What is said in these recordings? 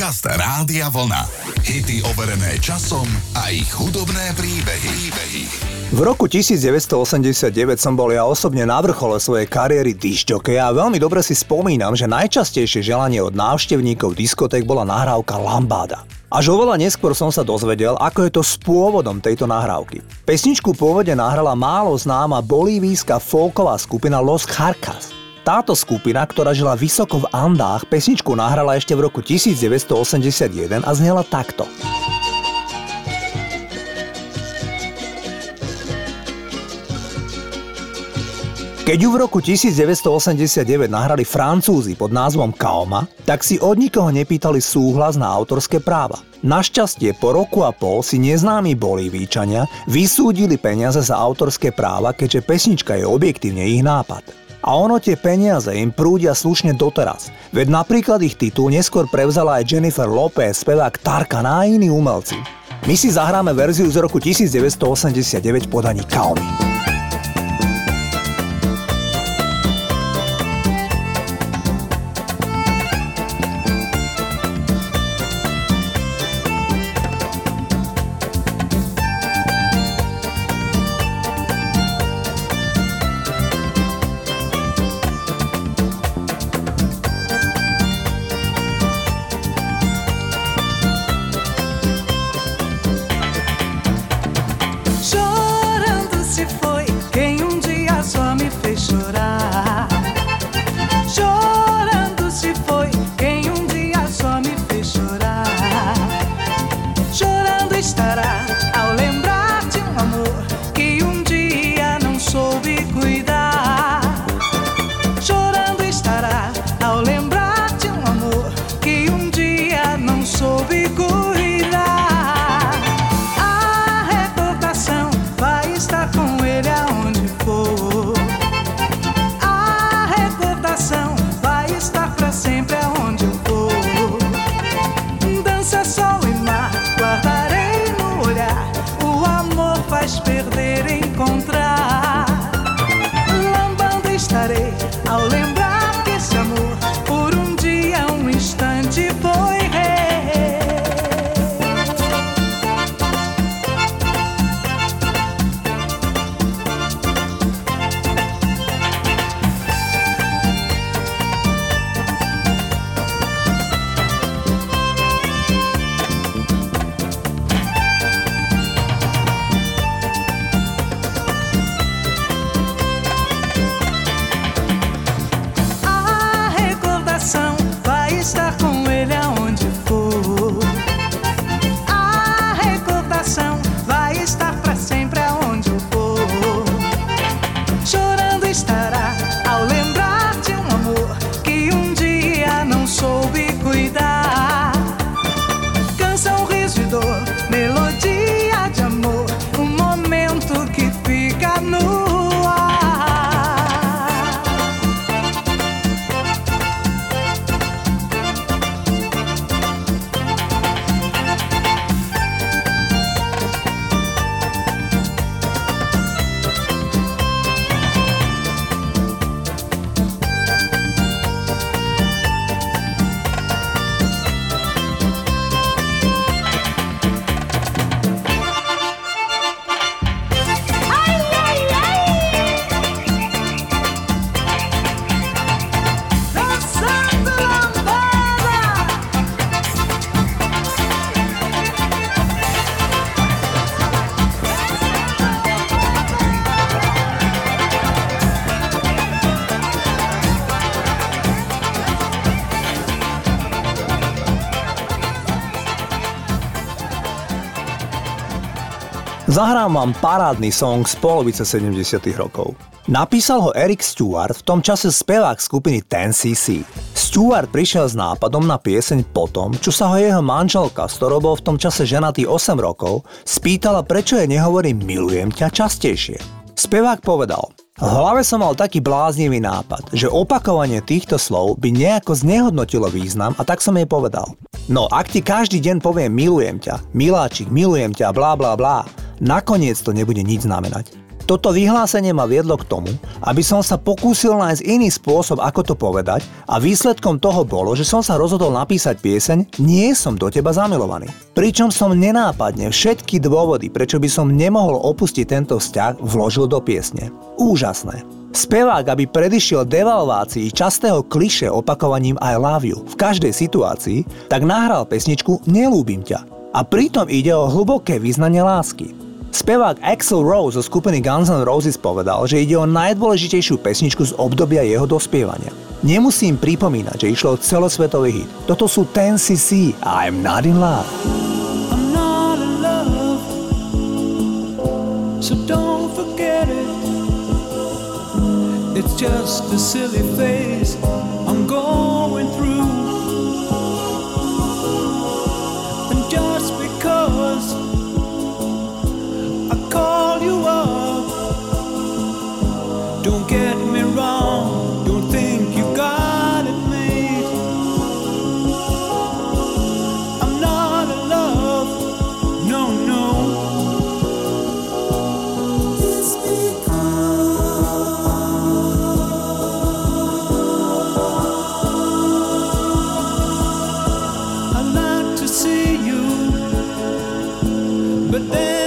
Podcast Rádia Vlna. Hity overené časom a ich hudobné príbehy. príbehy. V roku 1989 som bol ja osobne na vrchole svojej kariéry disťokeja a veľmi dobre si spomínam, že najčastejšie želanie od návštevníkov diskoték bola nahrávka Lambáda. Až oveľa neskôr som sa dozvedel, ako je to s pôvodom tejto nahrávky. Pesničku pôvode nahrala málo známa bolívijská folková skupina Los Charcas. Táto skupina, ktorá žila vysoko v Andách, pesničku nahrala ešte v roku 1981 a znela takto. Keď ju v roku 1989 nahrali Francúzi pod názvom Kaoma, tak si od nikoho nepýtali súhlas na autorské práva. Našťastie po roku a pol si neznámi Bolívíčania vysúdili peniaze za autorské práva, keďže pesnička je objektívne ich nápad. A ono tie peniaze im prúdia slušne doteraz. Veď napríklad ich titul neskôr prevzala aj Jennifer Lopez, spevák Tarkan a iní umelci. My si zahráme verziu z roku 1989 podaní Kaomi. Zahrám vám parádny song z polovice 70 rokov. Napísal ho Eric Stewart, v tom čase spevák skupiny 10cc. Stewart prišiel s nápadom na pieseň potom, čo sa ho jeho manželka, s ktorou bol v tom čase ženatý 8 rokov, spýtala, prečo je nehovorí milujem ťa častejšie. Spevák povedal, v hlave som mal taký bláznivý nápad, že opakovanie týchto slov by nejako znehodnotilo význam a tak som jej povedal. No ak ti každý deň poviem milujem ťa, miláčik, milujem ťa, blá blá blá, nakoniec to nebude nič znamenať. Toto vyhlásenie ma viedlo k tomu, aby som sa pokúsil nájsť iný spôsob, ako to povedať a výsledkom toho bolo, že som sa rozhodol napísať pieseň Nie som do teba zamilovaný. Pričom som nenápadne všetky dôvody, prečo by som nemohol opustiť tento vzťah, vložil do piesne. Úžasné. Spevák, aby predišiel devalvácii častého kliše opakovaním I love you v každej situácii, tak nahral pesničku Nelúbim ťa. A pritom ide o hlboké význanie lásky. Spevák Axel Rose zo skupiny Guns N' Roses povedal, že ide o najdôležitejšiu pesničku z obdobia jeho dospievania. Nemusím pripomínať, že išlo o celosvetový hit. Toto sú 10cc I'm Not In Love. I'm not in love, so don't forget it. It's just a silly phase but then.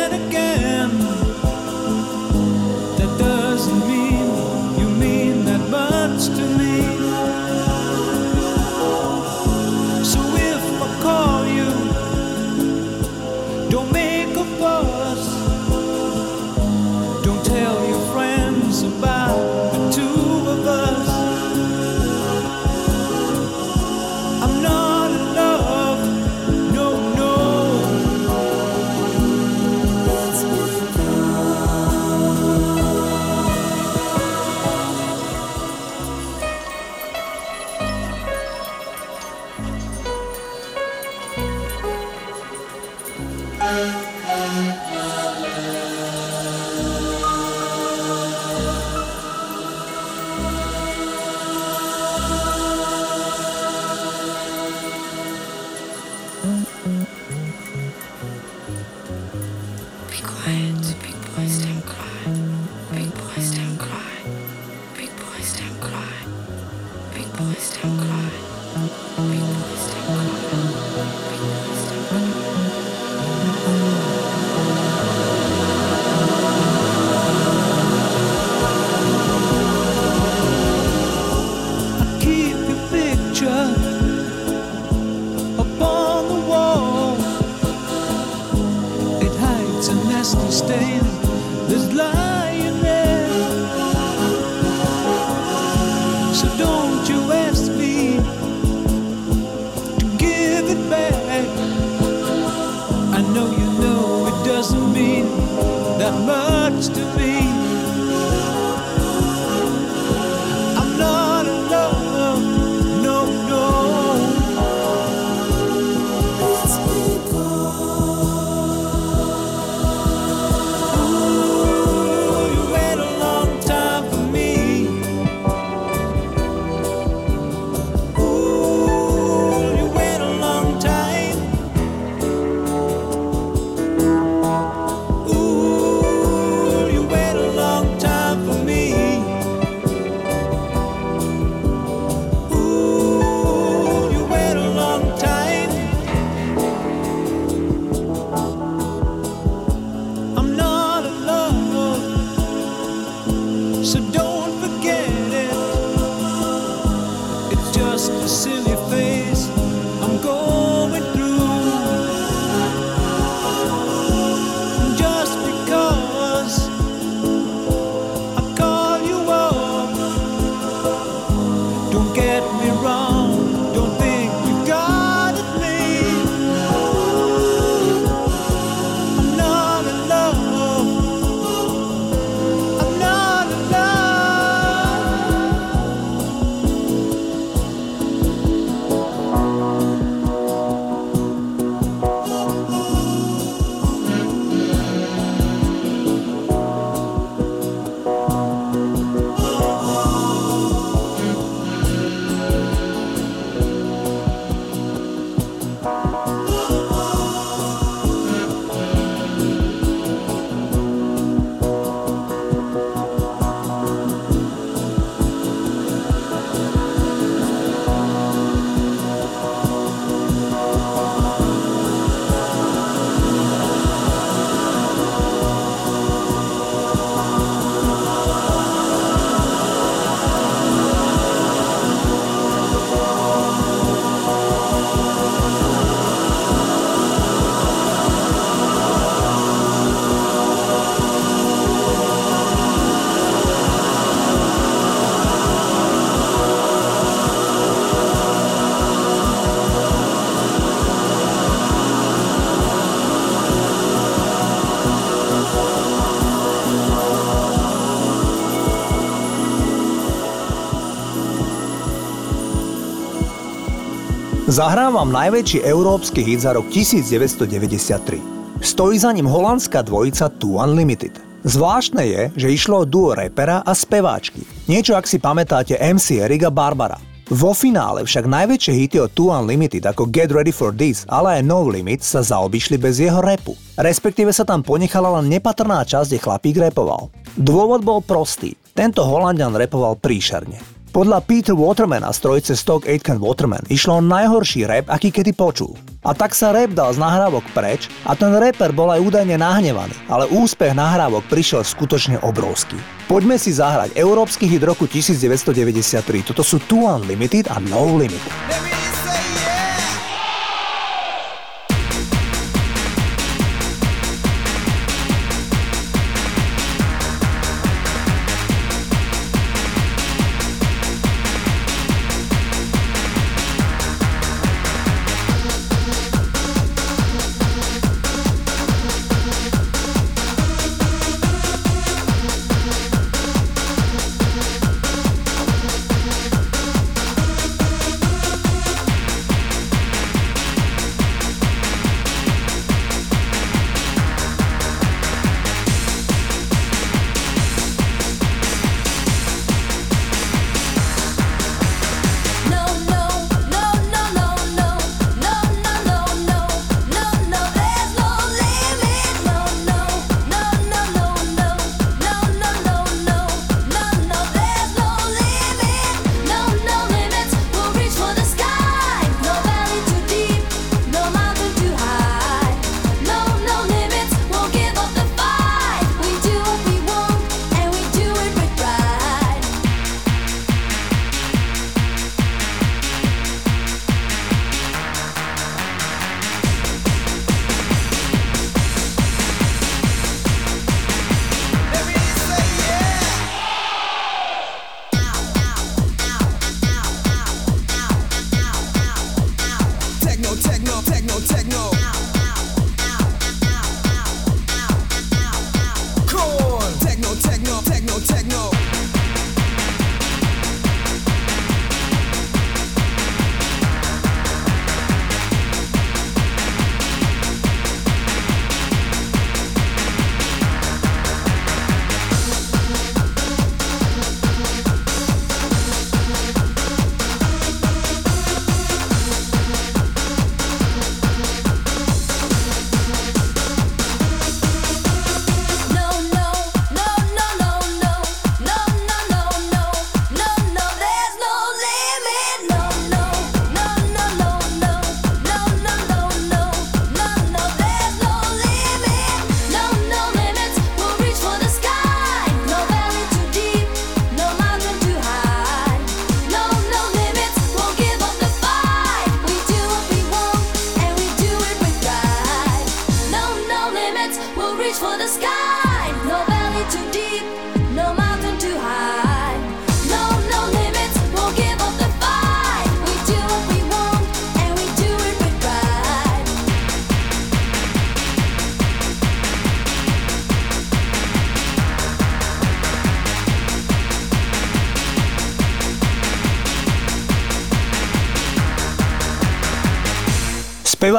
Zahrám vám najväčší európsky hit za rok 1993. Stojí za ním holandská dvojica Two Unlimited. Zvláštne je, že išlo o duo repera a speváčky. Niečo ak si pamätáte MC Eriga Barbara. Vo finále však najväčšie hity od Two Unlimited ako Get Ready for This, ale aj No Limit sa zaobišli bez jeho repu. Respektíve sa tam ponechala len nepatrná časť, kde chlapík repoval. Dôvod bol prostý. Tento Holandian repoval príšerne. Podľa Peter Watermana z trojice Stock Aitken Waterman išlo o najhorší rap, aký kedy počul. A tak sa rap dal z nahrávok preč a ten rapper bol aj údajne nahnevaný, ale úspech nahrávok prišiel skutočne obrovský. Poďme si zahrať európsky hit roku 1993. Toto sú Two Unlimited a No Limit.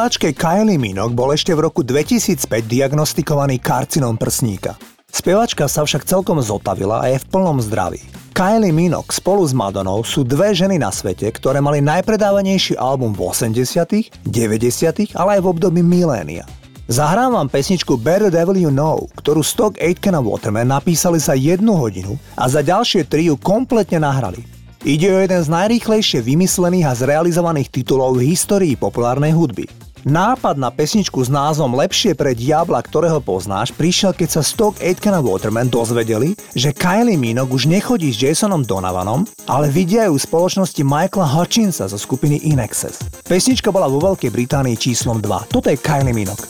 Speváčke Kylie Minogue bol ešte v roku 2005 diagnostikovaný karcinom prsníka. Speváčka sa však celkom zotavila a je v plnom zdraví. Kylie Minogue spolu s Madonou sú dve ženy na svete, ktoré mali najpredávanejší album v 80., 90., ale aj v období milénia. Zahrám vám pesničku Better Devil You Know, ktorú Stock Aitken a Waterman napísali za jednu hodinu a za ďalšie tri ju kompletne nahrali. Ide o jeden z najrýchlejšie vymyslených a zrealizovaných titulov v histórii populárnej hudby. Nápad na pesničku s názvom Lepšie pre diabla, ktorého poznáš, prišiel keď sa Stock Aitken a Waterman dozvedeli, že Kylie Minogue už nechodí s Jasonom Donovanom, ale vidia ju v spoločnosti Michaela Hutchinsa zo skupiny Inexes. Pesnička bola vo Veľkej Británii číslom 2. Toto je Kylie Minogue.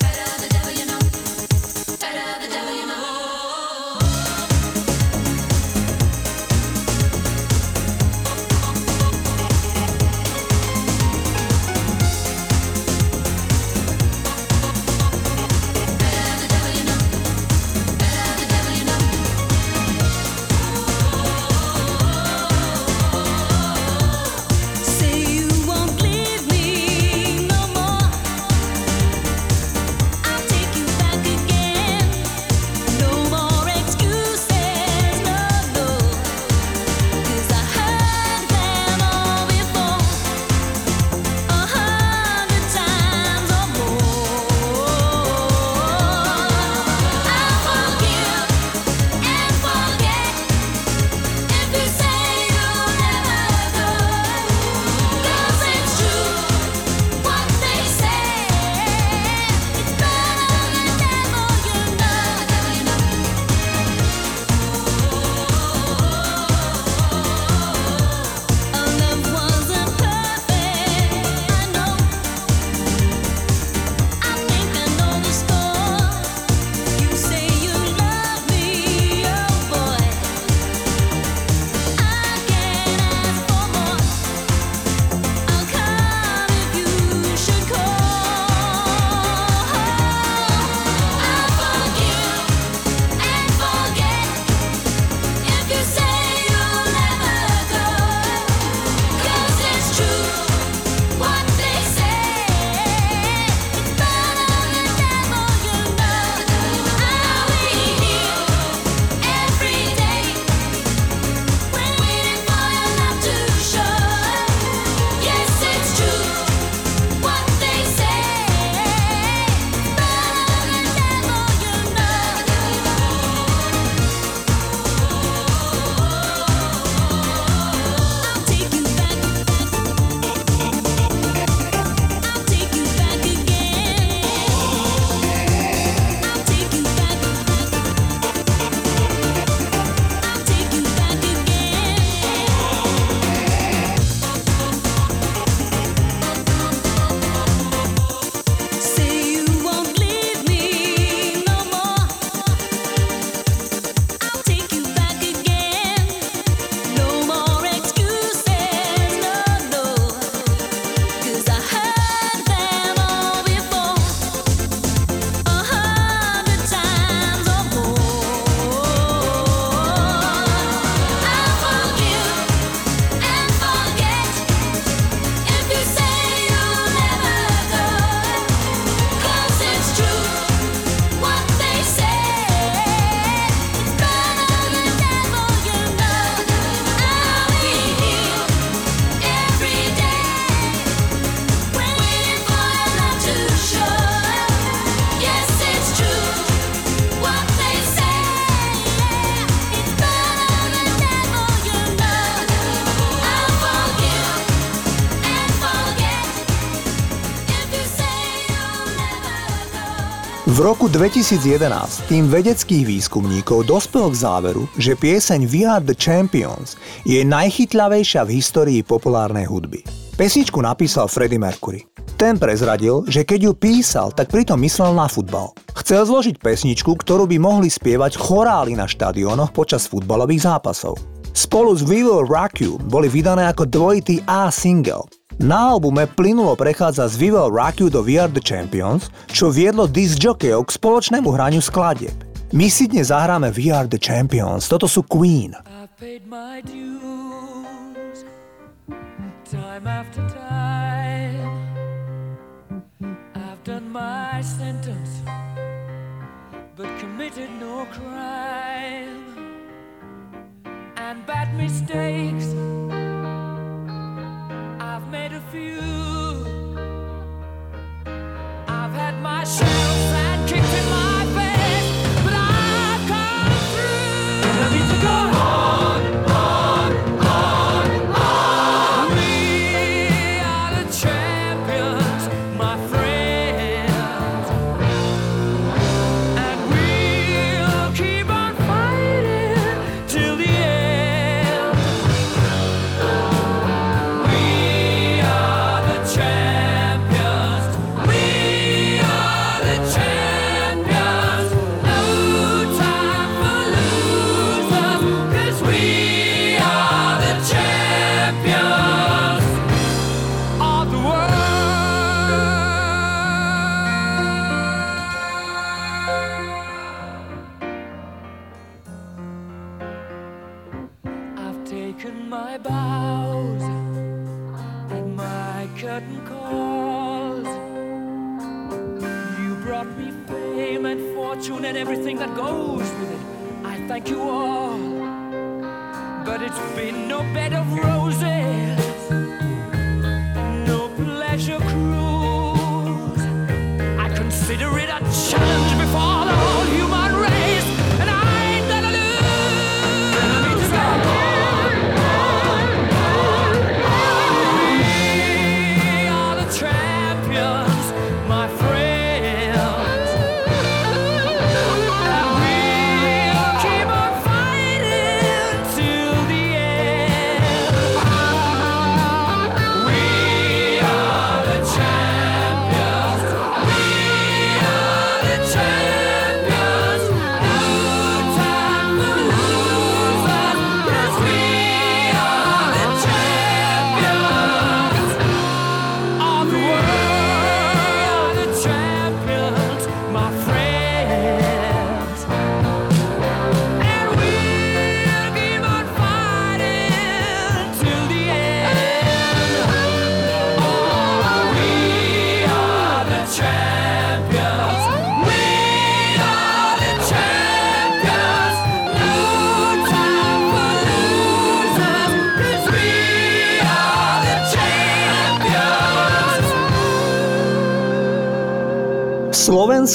V roku 2011 tým vedeckých výskumníkov dospel k záveru, že pieseň We Are The Champions je najchytľavejšia v histórii populárnej hudby. Pesničku napísal Freddie Mercury. Ten prezradil, že keď ju písal, tak pritom myslel na futbal. Chcel zložiť pesničku, ktorú by mohli spievať chorály na štadiónoch počas futbalových zápasov. Spolu s We Will Rock You boli vydané ako dvojitý A single. Na albume plynulo prechádza z Vival Rock do Are The Champions, čo viedlo disc jockeyo k spoločnému hraniu skladieb. My si dnes zahráme We The Champions, toto sú Queen. time after time I've done my sentence but committed no crime and bad mistakes made a few. I've had my shadows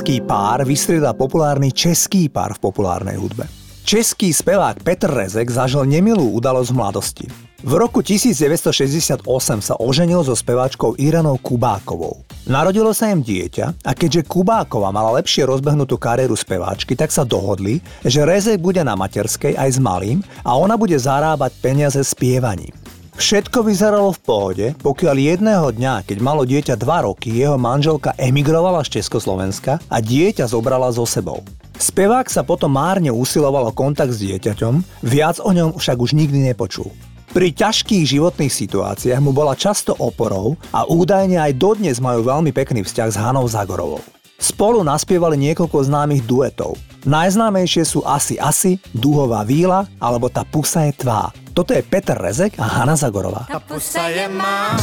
Slovenský pár vystrieda populárny český pár v populárnej hudbe. Český spevák Petr Rezek zažil nemilú udalosť v mladosti. V roku 1968 sa oženil so speváčkou Iranou Kubákovou. Narodilo sa im dieťa a keďže Kubáková mala lepšie rozbehnutú kariéru speváčky, tak sa dohodli, že Rezek bude na materskej aj s malým a ona bude zarábať peniaze spievaním. Všetko vyzeralo v pohode, pokiaľ jedného dňa, keď malo dieťa 2 roky, jeho manželka emigrovala z Československa a dieťa zobrala so sebou. Spevák sa potom márne usiloval o kontakt s dieťaťom, viac o ňom však už nikdy nepočul. Pri ťažkých životných situáciách mu bola často oporou a údajne aj dodnes majú veľmi pekný vzťah s Hanou Zagorovou. Spolu naspievali niekoľko známych duetov. Najznámejšie sú Asi Asi, Duhová víla alebo Tá pusa je tvá. Toto je Peter Rezek a Hanna Zagorová. Ta pusa je má,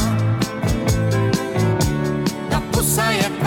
ta pusa je má.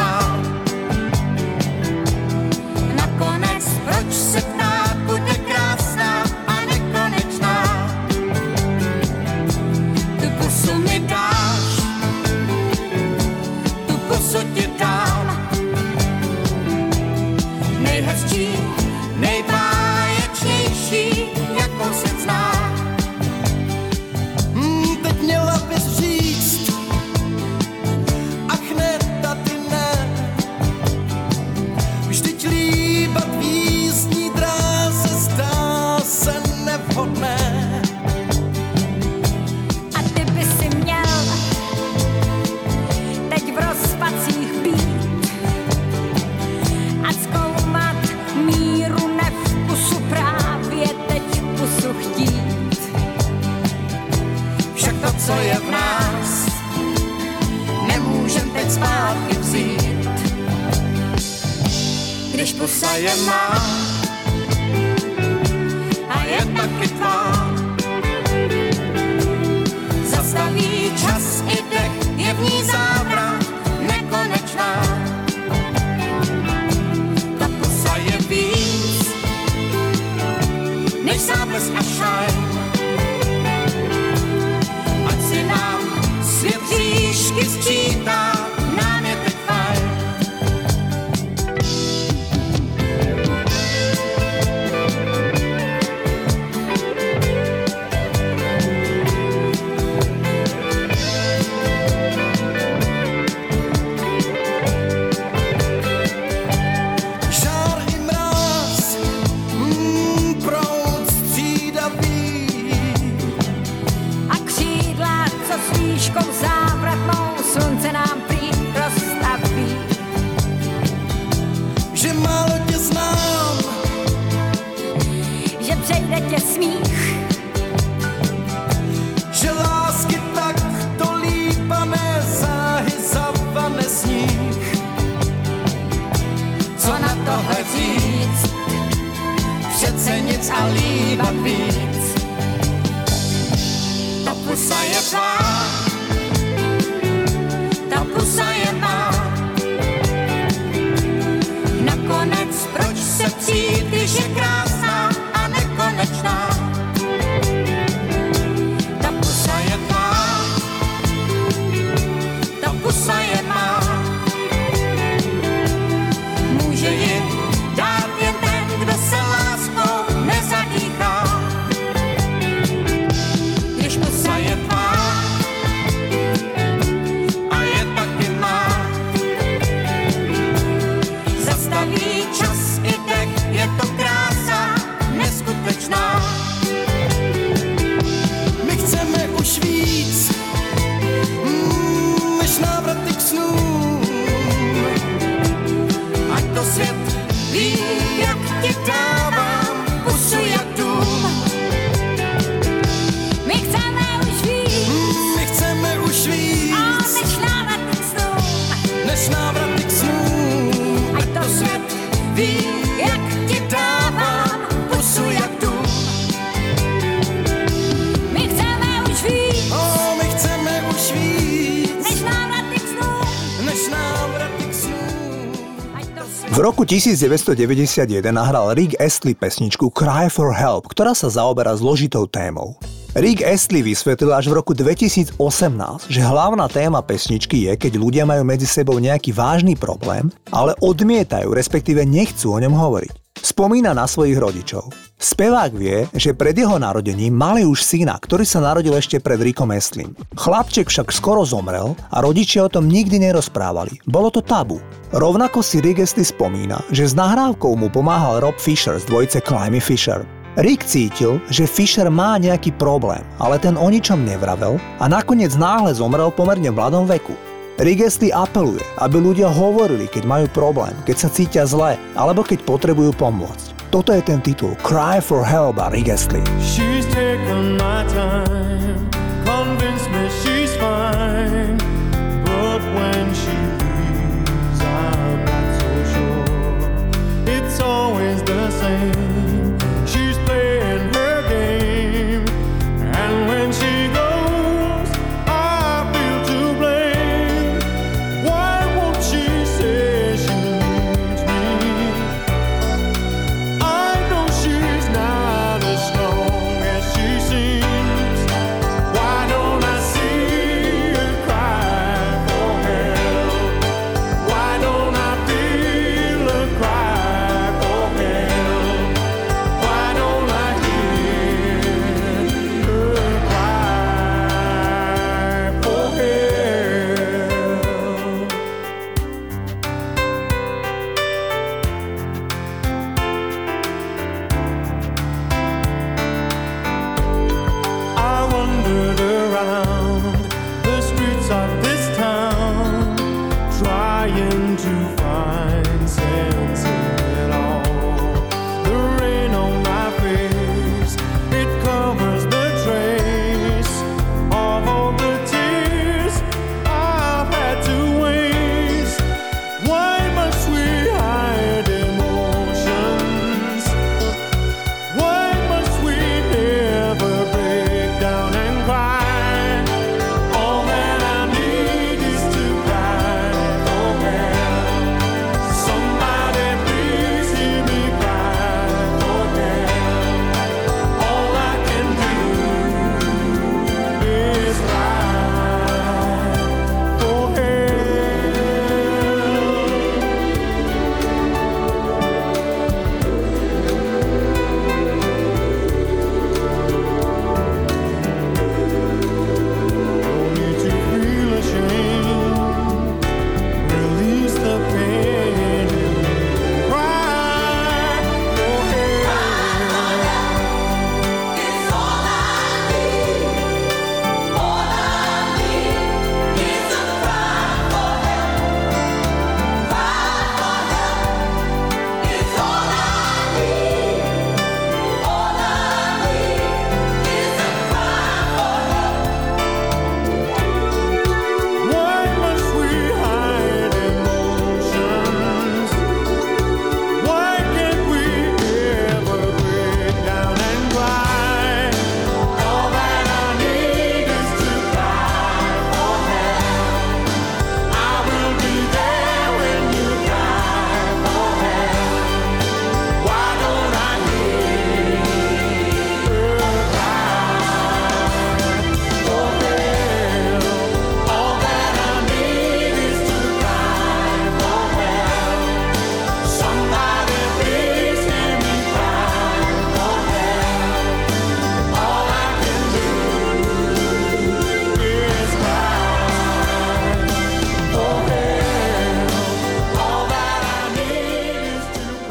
1991 nahral Rick Astley pesničku Cry for Help, ktorá sa zaoberá zložitou témou. Rick Astley vysvetlil až v roku 2018, že hlavná téma pesničky je, keď ľudia majú medzi sebou nejaký vážny problém, ale odmietajú, respektíve nechcú o ňom hovoriť. Spomína na svojich rodičov. Spevák vie, že pred jeho narodením mali už syna, ktorý sa narodil ešte pred Rickom Astlym. Chlapček však skoro zomrel a rodičia o tom nikdy nerozprávali. Bolo to tabu. Rovnako si Rick Astley spomína, že s nahrávkou mu pomáhal Rob Fisher z dvojice Climby Fisher. Rick cítil, že Fisher má nejaký problém, ale ten o ničom nevravel a nakoniec náhle zomrel pomerne v mladom veku. Astley apeluje, aby ľudia hovorili, keď majú problém, keď sa cítia zle, alebo keď potrebujú pomôcť. Toto je ten titul Cry for Help a Astley. She's taken my time, convinced me she's fine. But when she leaves, I'm not so sure. It's always the same.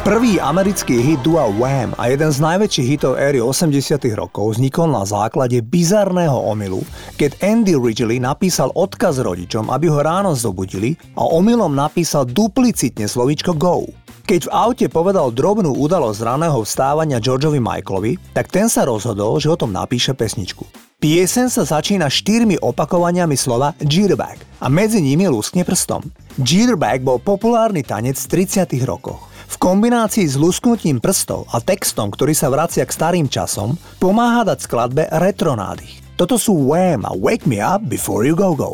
Prvý americký hit dua Wham a jeden z najväčších hitov éry 80 rokov vznikol na základe bizarného omylu, keď Andy Ridgely napísal odkaz rodičom, aby ho ráno zobudili a omylom napísal duplicitne slovíčko go. Keď v aute povedal drobnú udalosť raného vstávania Georgeovi Michaelovi, tak ten sa rozhodol, že o tom napíše pesničku. Piesen sa začína štyrmi opakovaniami slova jitterbug a medzi nimi luskne prstom. Jitterbug bol populárny tanec v 30 rokoch v kombinácii s lusknutím prstov a textom, ktorý sa vracia k starým časom, pomáha dať skladbe retronádych. Toto sú Wham a Wake Me Up Before You Go Go.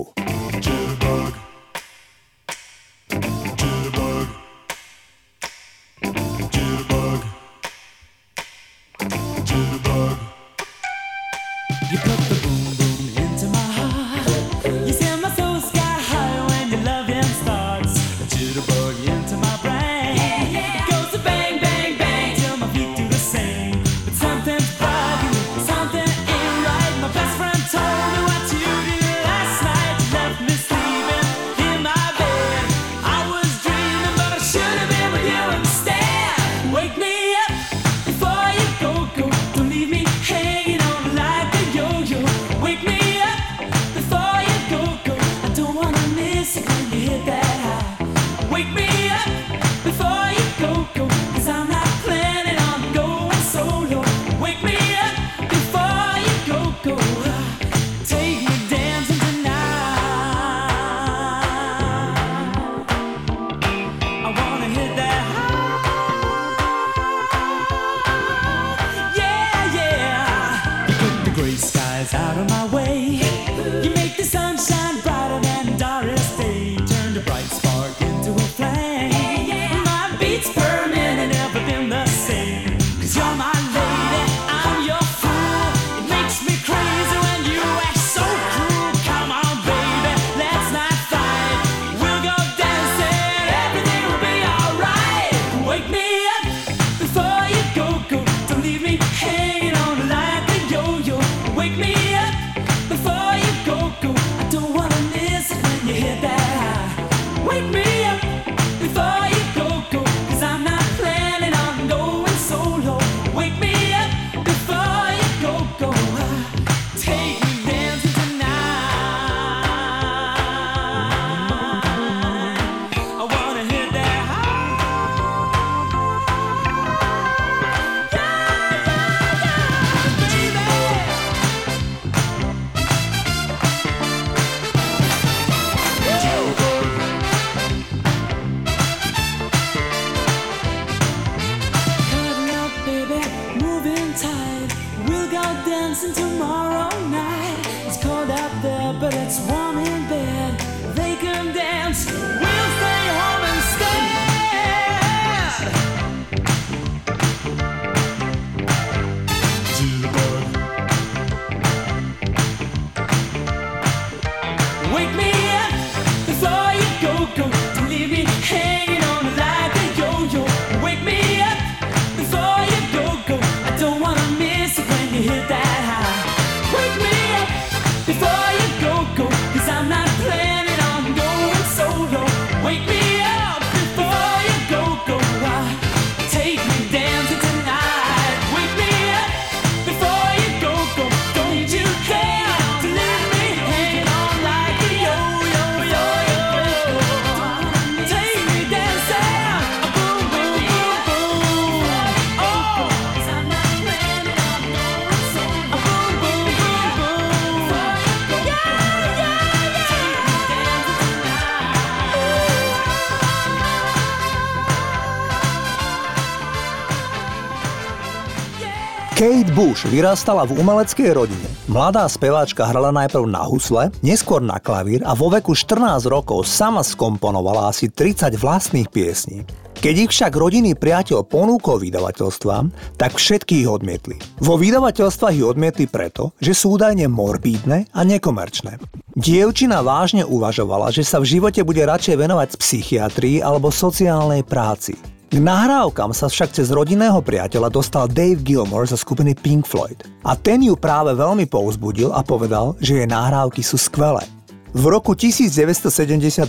Bush vyrástala v umeleckej rodine. Mladá speváčka hrala najprv na husle, neskôr na klavír a vo veku 14 rokov sama skomponovala asi 30 vlastných piesní. Keď ich však rodinný priateľ ponúkol vydavateľstva, tak všetky ich odmietli. Vo vydavateľstvách ich odmietli preto, že sú údajne morbídne a nekomerčné. Dievčina vážne uvažovala, že sa v živote bude radšej venovať psychiatrii alebo sociálnej práci. K nahrávkam sa však cez rodinného priateľa dostal Dave Gilmore zo skupiny Pink Floyd. A ten ju práve veľmi pouzbudil a povedal, že jej nahrávky sú skvelé. V roku 1978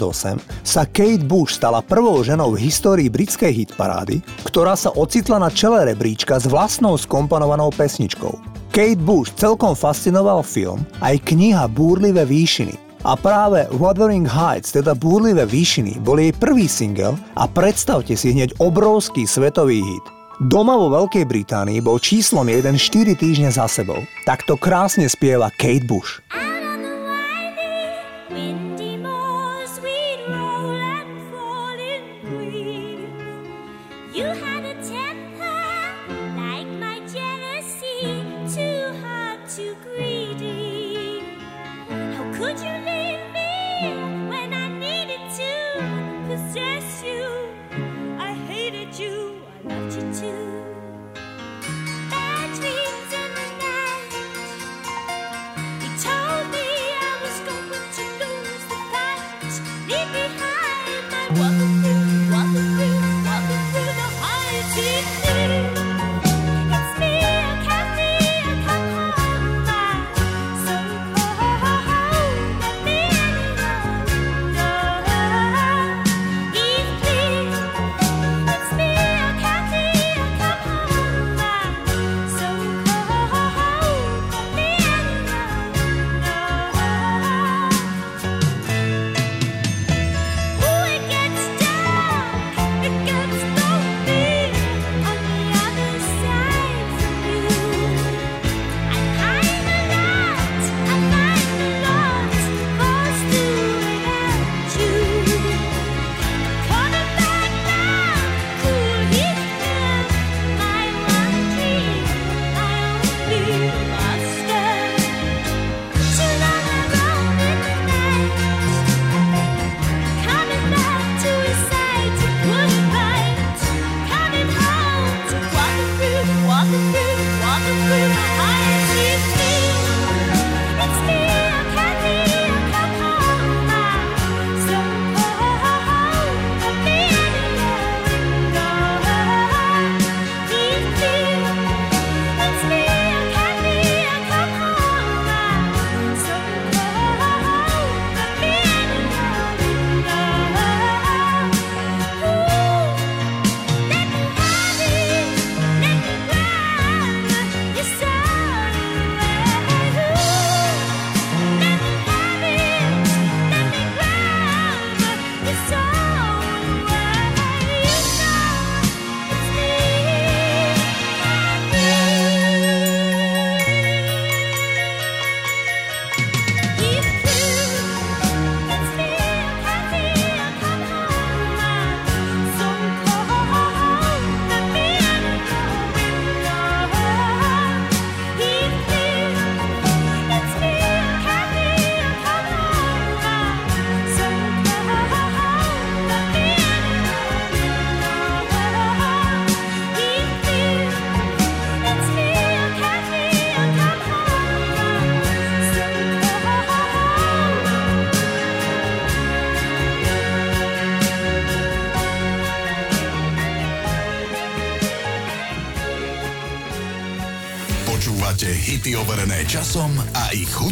sa Kate Bush stala prvou ženou v histórii britskej hitparády, ktorá sa ocitla na čele rebríčka s vlastnou skomponovanou pesničkou. Kate Bush celkom fascinoval film aj kniha Búrlivé výšiny, a práve Wuthering Heights, teda Búrlivé výšiny, bol jej prvý single a predstavte si hneď obrovský svetový hit. Doma vo Veľkej Británii bol číslom 1 4 týždne za sebou. Takto krásne spieva Kate Bush. Out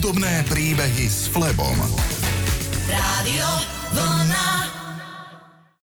hudobné príbehy s Flebom. Rádio Vlna.